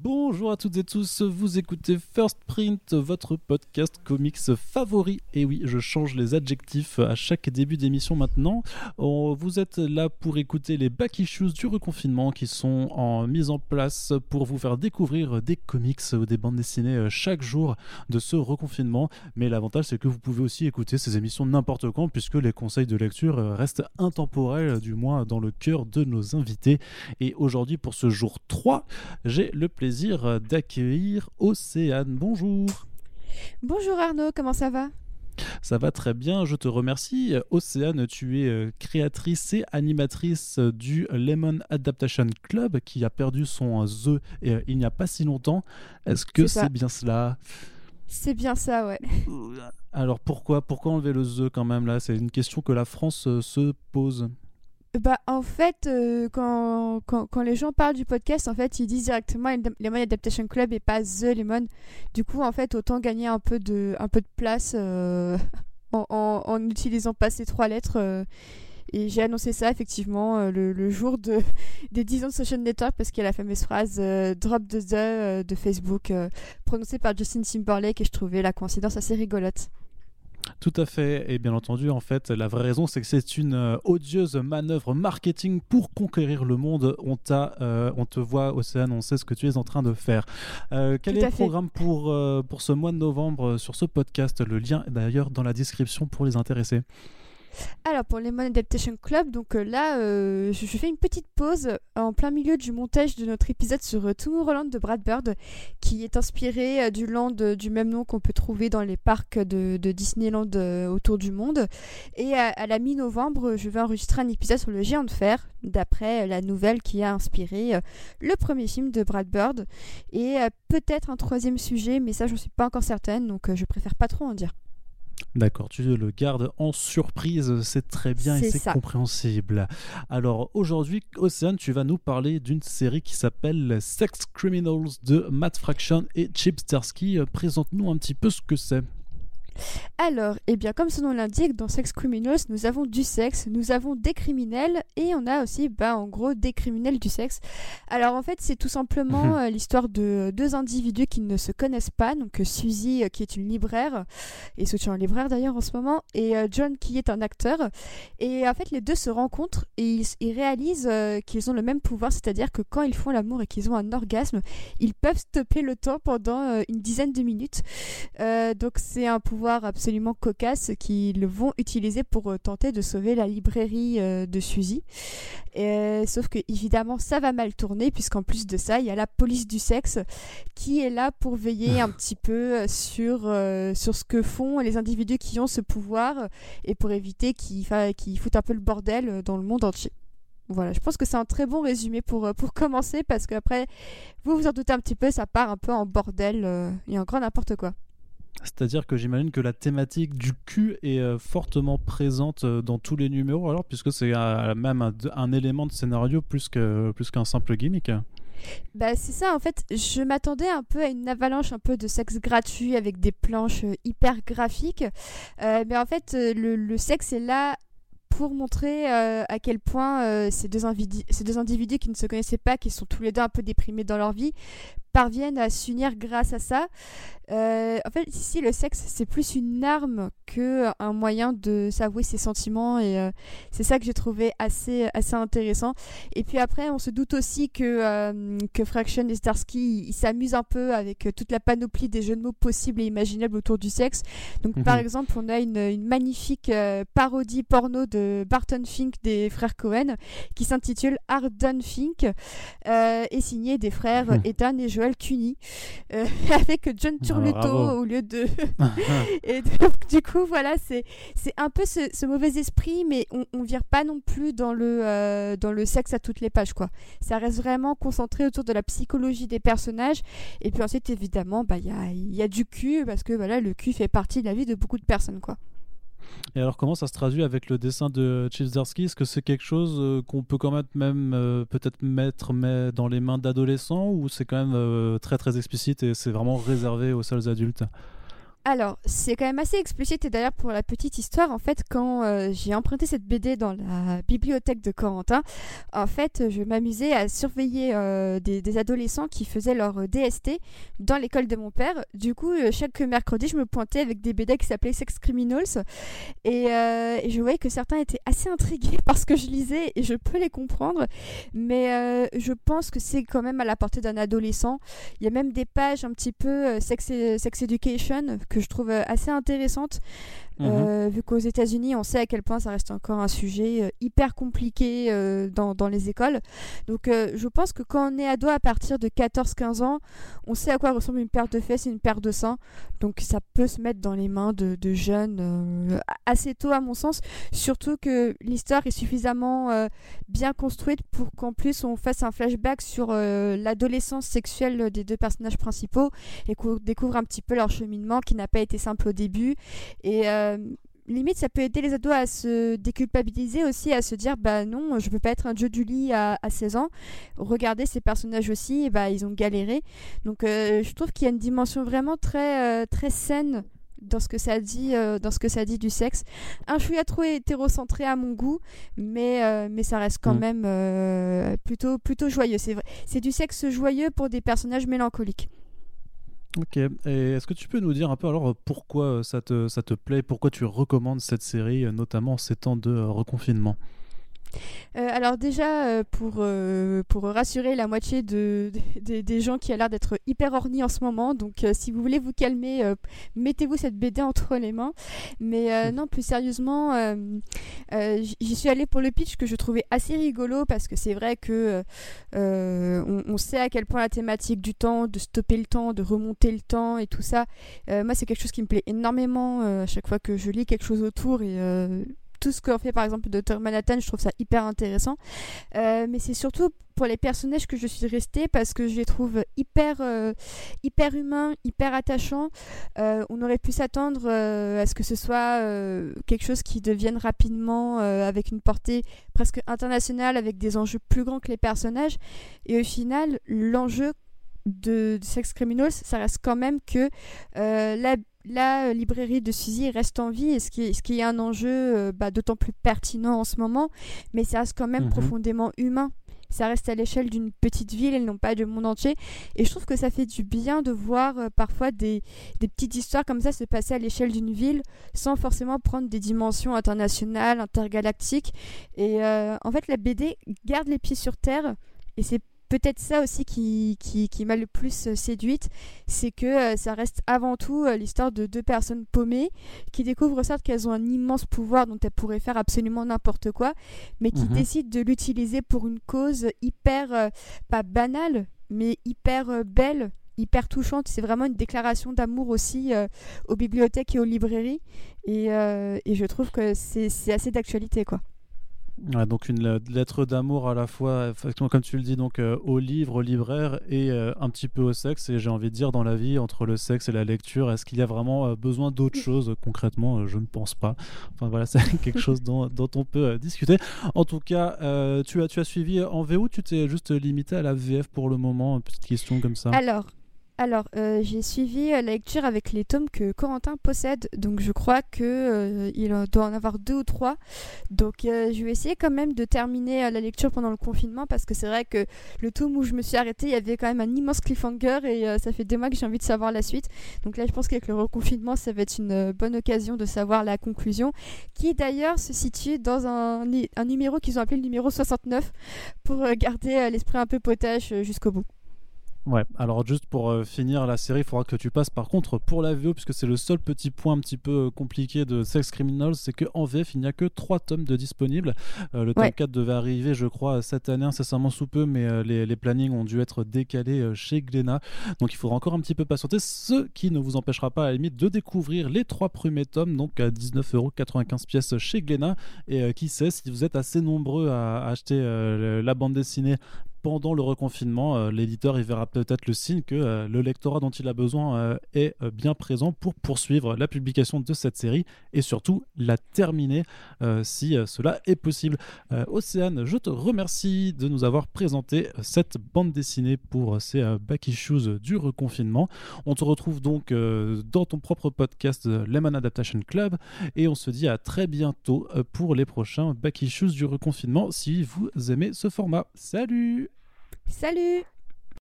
Bonjour à toutes et tous, vous écoutez First Print, votre podcast comics favori. Et oui, je change les adjectifs à chaque début d'émission maintenant. Vous êtes là pour écouter les back issues du reconfinement qui sont en mise en place pour vous faire découvrir des comics ou des bandes dessinées chaque jour de ce reconfinement. Mais l'avantage, c'est que vous pouvez aussi écouter ces émissions n'importe quand puisque les conseils de lecture restent intemporels, du moins dans le cœur de nos invités. Et aujourd'hui, pour ce jour 3, j'ai le plaisir d'accueillir Océane. Bonjour. Bonjour Arnaud, comment ça va? Ça va très bien, je te remercie. Océane, tu es euh, créatrice et animatrice du Lemon Adaptation Club qui a perdu son The euh, il n'y a pas si longtemps. Est-ce que c'est bien cela? C'est bien ça, ouais. Alors pourquoi, pourquoi enlever le The quand même là? C'est une question que la France euh, se pose. Bah, en fait, euh, quand, quand, quand, les gens parlent du podcast, en fait, ils disent directement Lemon Adaptation Club et pas The Lemon. Du coup, en fait, autant gagner un peu de, un peu de place euh, en, en, utilisant pas ces trois lettres. Euh. et j'ai annoncé ça, effectivement, le, jour de, des 10 ans de Social Network, parce qu'il y a la fameuse phrase Drop the The de Facebook, prononcée par Justin Timberlake, et je trouvais la coïncidence assez rigolote. Tout à fait. Et bien entendu, en fait, la vraie raison, c'est que c'est une euh, odieuse manœuvre marketing pour conquérir le monde. On, t'a, euh, on te voit, Océane, on sait ce que tu es en train de faire. Euh, quel est le programme pour, pour ce mois de novembre sur ce podcast? Le lien est d'ailleurs dans la description pour les intéressés. Alors pour Lemon Adaptation Club, donc euh, là, euh, je, fais une petite pause en plein milieu du montage de notre épisode sur euh, Tomorrowland de Brad Bird, qui est inspiré du land du même nom qu'on peut trouver dans les parcs de, Disneyland autour du monde. Et à, la mi-novembre, je vais enregistrer un épisode sur le géant de fer, d'après la nouvelle qui a inspiré le premier film de Brad Bird. Et peut-être un troisième sujet, mais ça, je ne suis pas encore certaine, donc je préfère pas trop en dire. D'accord, tu le gardes en surprise, c'est très bien et c'est compréhensible. Alors aujourd'hui, Océane, tu vas nous parler d'une série qui s'appelle Sex Criminals de Matt Fraction et Chip Starsky. Présente-nous un petit peu ce que c'est. Alors, eh bien, comme son nom l'indique, dans Sex Criminals, nous avons du sexe, nous avons des criminels et on a aussi, bah, en gros, des criminels du sexe. Alors, en fait, c'est tout simplement mhm. euh, l'histoire de deux individus qui ne se connaissent pas. Donc, euh, Suzy, euh, qui est une libraire, et soutient un libraire d'ailleurs en ce moment, et John, qui est un acteur. Et en fait, les deux se rencontrent et ils, réalisent qu'ils ont le même pouvoir, c'est-à-dire que quand ils font l'amour et qu'ils ont un orgasme, ils peuvent stopper le temps pendant une dizaine de minutes. Donc, c'est un pouvoir absolument cocasse qu'ils vont utiliser pour euh, tenter de sauver la librairie euh, de Suzy. Sauf que évidemment ça va mal tourner puisqu'en plus de ça il y a la police du sexe qui est là pour veiller un petit peu euh, sur, sur ce que font les individus qui ont ce pouvoir et pour éviter qu'ils foutent un peu le bordel dans le monde entier. Voilà, je pense que c'est un très bon résumé pour, pour commencer parce qu'après, vous vous en doutez un petit peu, ça part un peu en bordel et en grand n'importe quoi. C'est-à-dire que j'imagine que la thématique du cul est euh, fortement présente euh, dans tous les numéros, alors, puisque c'est euh, même un, élément de scénario plus qu'un plus qu'un simple gimmick. Bah c'est ça en fait, je m'attendais un peu à une avalanche un peu de sexe gratuit avec des planches hyper graphiques, mais en fait le, sexe est là pour montrer à quel point ces, deux ces deux individus qui ne se connaissaient pas, qui sont tous les deux un peu déprimés dans leur vie, parviennent à s'unir grâce à ça. Euh, en fait, ici, le sexe, c'est plus une arme que un moyen de s'avouer ses sentiments et euh, c'est ça que j'ai trouvé assez, assez intéressant. Et puis après, on se doute aussi que, euh, que Fraction et Starsky, ils s'amusent un peu avec toute la panoplie des jeux de mots possibles et imaginables autour du sexe. Donc, par mhm. exemple, on a une, une magnifique parodie porno de Barton Fink des frères Cohen qui s'intitule Arden Fink et signée des frères mhm. Ethan et Joel Cuny avec John Turner le au lieu de. et du coup, voilà, c'est un peu ce, mauvais esprit, mais on, on vire pas non plus dans le euh, dans le sexe à toutes les pages, quoi. Ça reste vraiment concentré autour de la psychologie des personnages. Et puis ensuite, évidemment, bah il y a, y a du cul parce que voilà, le cul fait partie de la vie de beaucoup de personnes, quoi. Et alors comment ça se traduit avec le dessin de Chizdarsky Est-ce que c'est quelque chose euh, qu'on peut quand même, euh, peut-être mettre dans les mains d'adolescents ou c'est quand même euh, très très explicite et c'est vraiment réservé aux seuls adultes? Alors, c'est quand même assez explicite et d'ailleurs pour la petite histoire, en fait, quand euh, j'ai emprunté cette BD dans la bibliothèque de Corentin, en fait, je m'amusais à surveiller euh, des, adolescents qui faisaient leur DST dans l'école de mon père. Du coup, euh, chaque mercredi, je me pointais avec des BD qui s'appelaient Sex Criminals et, je voyais que certains étaient assez intrigués par ce que je lisais et je peux les comprendre, mais je pense que c'est quand même à la portée d'un adolescent. Il y a même des pages un petit peu sex, sex education que je trouve euh, assez intéressante. Mhm. Euh, vu qu'aux États-Unis, on sait à quel point ça reste encore un sujet euh, hyper compliqué dans, dans, les écoles. Donc, je pense que quand on est ado à partir de 14-15 ans, on sait à quoi ressemble une paire de fesses et une paire de seins. Donc, ça peut se mettre dans les mains de, de jeunes assez tôt, à mon sens. Surtout que l'histoire est suffisamment bien construite pour qu'en plus on fasse un flashback sur l'adolescence sexuelle des deux personnages principaux et qu'on découvre un petit peu leur cheminement qui n'a pas été simple au début. Et euh, limite, ça peut aider les ados à se déculpabiliser aussi, à se dire bah non, je veux pas être un jeu du lit à, 16 ans. Regardez ces personnages aussi, bah ils ont galéré. Donc euh, je trouve qu'il y a une dimension vraiment très, euh, très saine dans ce que ça dit dans ce que ça dit du sexe un chouïa trop hétérocentré à mon goût mais mais ça reste quand mm. même plutôt plutôt joyeux c'est c'est du sexe joyeux pour des personnages mélancoliques Ok, et est-ce que tu peux nous dire un peu alors pourquoi euh, ça te, ça te plaît, pourquoi tu recommandes cette série, euh, notamment en ces temps de euh, reconfinement? Euh, alors déjà, euh, pour, euh, pour rassurer la moitié de, des gens qui a l'air d'être hyper ornis en ce moment, donc si vous voulez vous calmer, mettez-vous cette BD entre les mains. Mais non, plus sérieusement, j'y suis allée pour le pitch que je trouvais assez rigolo parce que c'est vrai que on, on, sait à quel point la thématique du temps, de stopper le temps, de remonter le temps et tout ça, moi c'est quelque chose qui me plaît énormément à chaque fois que je lis quelque chose autour et tout ce qu'on fait par exemple de Dr Manhattan, je trouve ça hyper intéressant. Euh, mais c'est surtout pour les personnages que je suis restée parce que je les trouve hyper, euh, hyper humains, hyper attachants. Euh, on aurait pu s'attendre à ce que ce soit quelque chose qui devienne rapidement avec une portée presque internationale, avec des enjeux plus grands que les personnages. Et au final, l'enjeu de, de Sex Criminals, ça reste quand même que la la euh, librairie de Suzy reste en vie, et ce qui est, ce qui est un enjeu euh, bah, d'autant plus pertinent en ce moment, mais ça reste quand même mhm. profondément humain. Ça reste à l'échelle d'une petite ville et non pas du monde entier. Et je trouve que ça fait du bien de voir euh, parfois des, petites histoires comme ça se passer à l'échelle d'une ville sans forcément prendre des dimensions internationales, intergalactiques. Et en fait, la BD garde les pieds sur terre et c'est peut-être ça aussi qui, qui, m'a le plus euh, séduite, c'est que euh, ça reste avant tout euh, l'histoire de deux personnes paumées qui découvrent certes qu'elles ont un immense pouvoir dont elles pourraient faire absolument n'importe quoi, mais qui mhm. décident de l'utiliser pour une cause hyper, pas banale, mais hyper belle hyper touchante. C'est vraiment une déclaration d'amour aussi aux bibliothèques et aux librairies. Et, et je trouve que c'est assez d'actualité, quoi donc une lettre d'amour à la fois, comme tu le dis, donc euh, au livre, au libraire et euh, un petit peu au sexe. Et j'ai envie de dire, dans la vie, entre le sexe et la lecture, est-ce qu'il y a vraiment euh, besoin d'autre chose Concrètement, je ne pense pas. Enfin voilà, c'est quelque chose dont, dont, on peut discuter. En tout cas, tu, as, tu as suivi en VO, tu t'es juste limité à la VF pour le moment? Petite question comme ça. Alors, alors, euh, j'ai suivi euh, la lecture avec les tomes que Corentin possède, donc je crois que euh, doit en avoir deux ou trois. Donc, je vais essayer quand même de terminer la lecture pendant le confinement parce que c'est vrai que le tome où je me suis arrêtée, il y avait quand même un immense cliffhanger et ça fait des mois que j'ai envie de savoir la suite. Donc là, je pense qu'avec le reconfinement, ça va être une bonne occasion de savoir la conclusion, qui d'ailleurs se situe dans un, un numéro qu'ils ont appelé le numéro 69 pour garder l'esprit un peu potache jusqu'au bout. Ouais, alors juste pour euh, finir la série, il faudra que tu passes par contre pour la VO, puisque c'est le seul petit point un petit peu euh, compliqué de Sex Criminals, c'est qu'en VF, il n'y a que 3 tomes de disponibles. Euh, le tome 4 devait arriver, je crois, cette année, incessamment sous peu, mais les, les, plannings ont dû être décalés chez Glénat. Donc il faudra encore un petit peu patienter, ce qui ne vous empêchera pas à la limite de découvrir les 3 premiers tomes, donc à 19,95€ pièces chez Glénat. Et qui sait, si vous êtes assez nombreux à, acheter la bande dessinée pendant le reconfinement, l'éditeur il verra peut-être le signe que le lectorat dont il a besoin est bien présent pour poursuivre la publication de cette série et surtout la terminer si cela est possible. Océane, je te remercie de nous avoir présenté cette bande dessinée pour ces back issues du reconfinement. On te retrouve donc dans ton propre podcast Lemon Adaptation Club et on se dit à très bientôt pour les prochains back issues du reconfinement si vous aimez ce format. Salut Salut